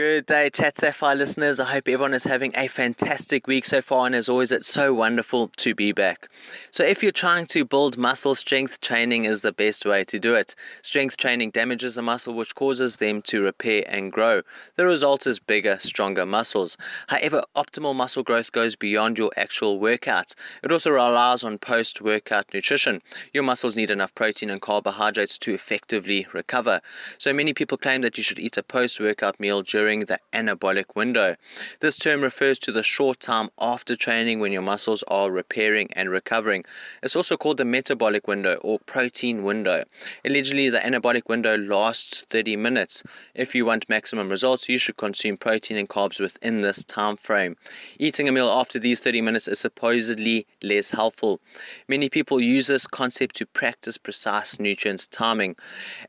Good day, Chat Sapphire listeners. I hope everyone is having a fantastic week so far, and as always, it's so wonderful to be back. So, if you're trying to build muscle strength, training is the best way to do it. Strength training damages the muscle, which causes them to repair and grow. The result is bigger, stronger muscles. However, optimal muscle growth goes beyond your actual workout. It also relies on post workout nutrition. Your muscles need enough protein and carbohydrates to effectively recover. So, many people claim that you should eat a post workout meal during during the anabolic window. This term refers to the short time after training when your muscles are repairing and recovering. It's also called the metabolic window or protein window. Allegedly, the anabolic window lasts 30 minutes. If you want maximum results, you should consume protein and carbs within this time frame. Eating a meal after these 30 minutes is supposedly less helpful. Many people use this concept to practice precise nutrient timing.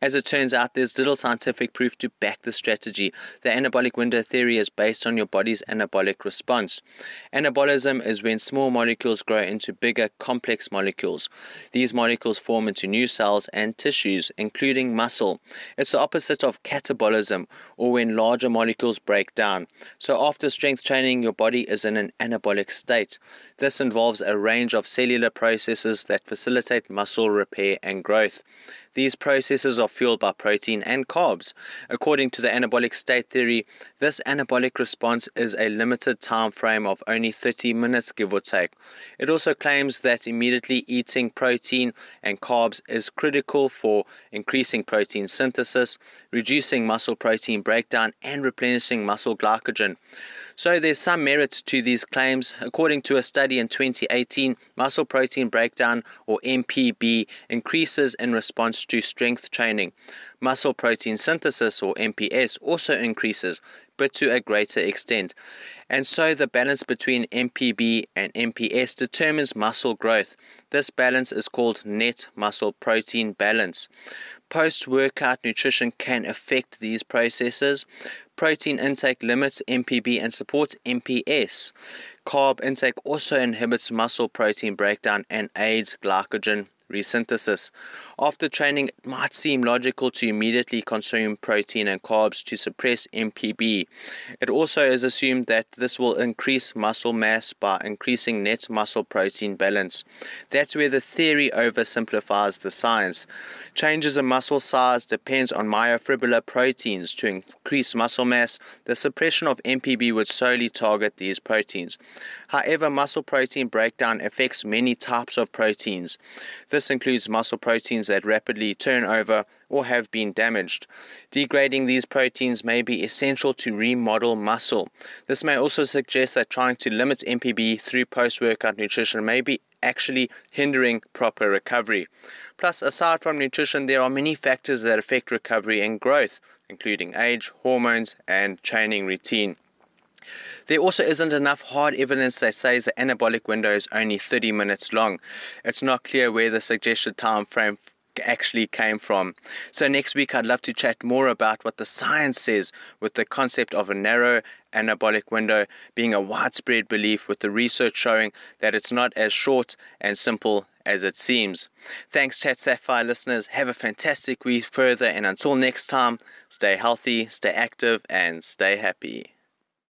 As it turns out, there's little scientific proof to back the strategy. The anabolic window theory is based on your body's anabolic response. Anabolism is when small molecules grow into bigger, complex molecules. These molecules form into new cells and tissues, including muscle. It's the opposite of catabolism, or when larger molecules break down. So, after strength training, your body is in an anabolic state. This involves a range of cellular processes that facilitate muscle repair and growth. These processes are fueled by protein and carbs. According to the anabolic state theory, this anabolic response is a limited time frame of only 30 minutes, give or take. It also claims that immediately eating protein and carbs is critical for increasing protein synthesis, reducing muscle protein breakdown, and replenishing muscle glycogen. So there's some merit to these claims. According to a study in 2018, muscle protein breakdown or MPB increases in response to strength training. Muscle protein synthesis or MPS also increases, but to a greater extent. And so the balance between MPB and MPS determines muscle growth. This balance is called net muscle protein balance. Post workout nutrition can affect these processes protein intake limits MPB and supports MPS. Carb intake also inhibits muscle protein breakdown and aids glycogen resynthesis. After training, it might seem logical to immediately consume protein and carbs to suppress MPB. It also is assumed that this will increase muscle mass by increasing net muscle protein balance. That's where the theory oversimplifies the science. Changes in muscle size depends on myofibrillar proteins to increase muscle mass. The suppression of MPB would solely target these proteins. However, muscle protein breakdown affects many types of proteins. This includes muscle proteins that rapidly turn over or have been damaged. Degrading these proteins may be essential to remodel muscle. This may also suggest that trying to limit MPB through post workout nutrition may be actually hindering proper recovery. Plus, aside from nutrition, there are many factors that affect recovery and growth, including age, hormones, and training routine. There also isn't enough hard evidence that says the anabolic window is only 30 minutes long. It's not clear where the suggested time frame actually came from. So, next week, I'd love to chat more about what the science says with the concept of a narrow anabolic window being a widespread belief, with the research showing that it's not as short and simple as it seems. Thanks, Chat Sapphire listeners. Have a fantastic week further, and until next time, stay healthy, stay active, and stay happy.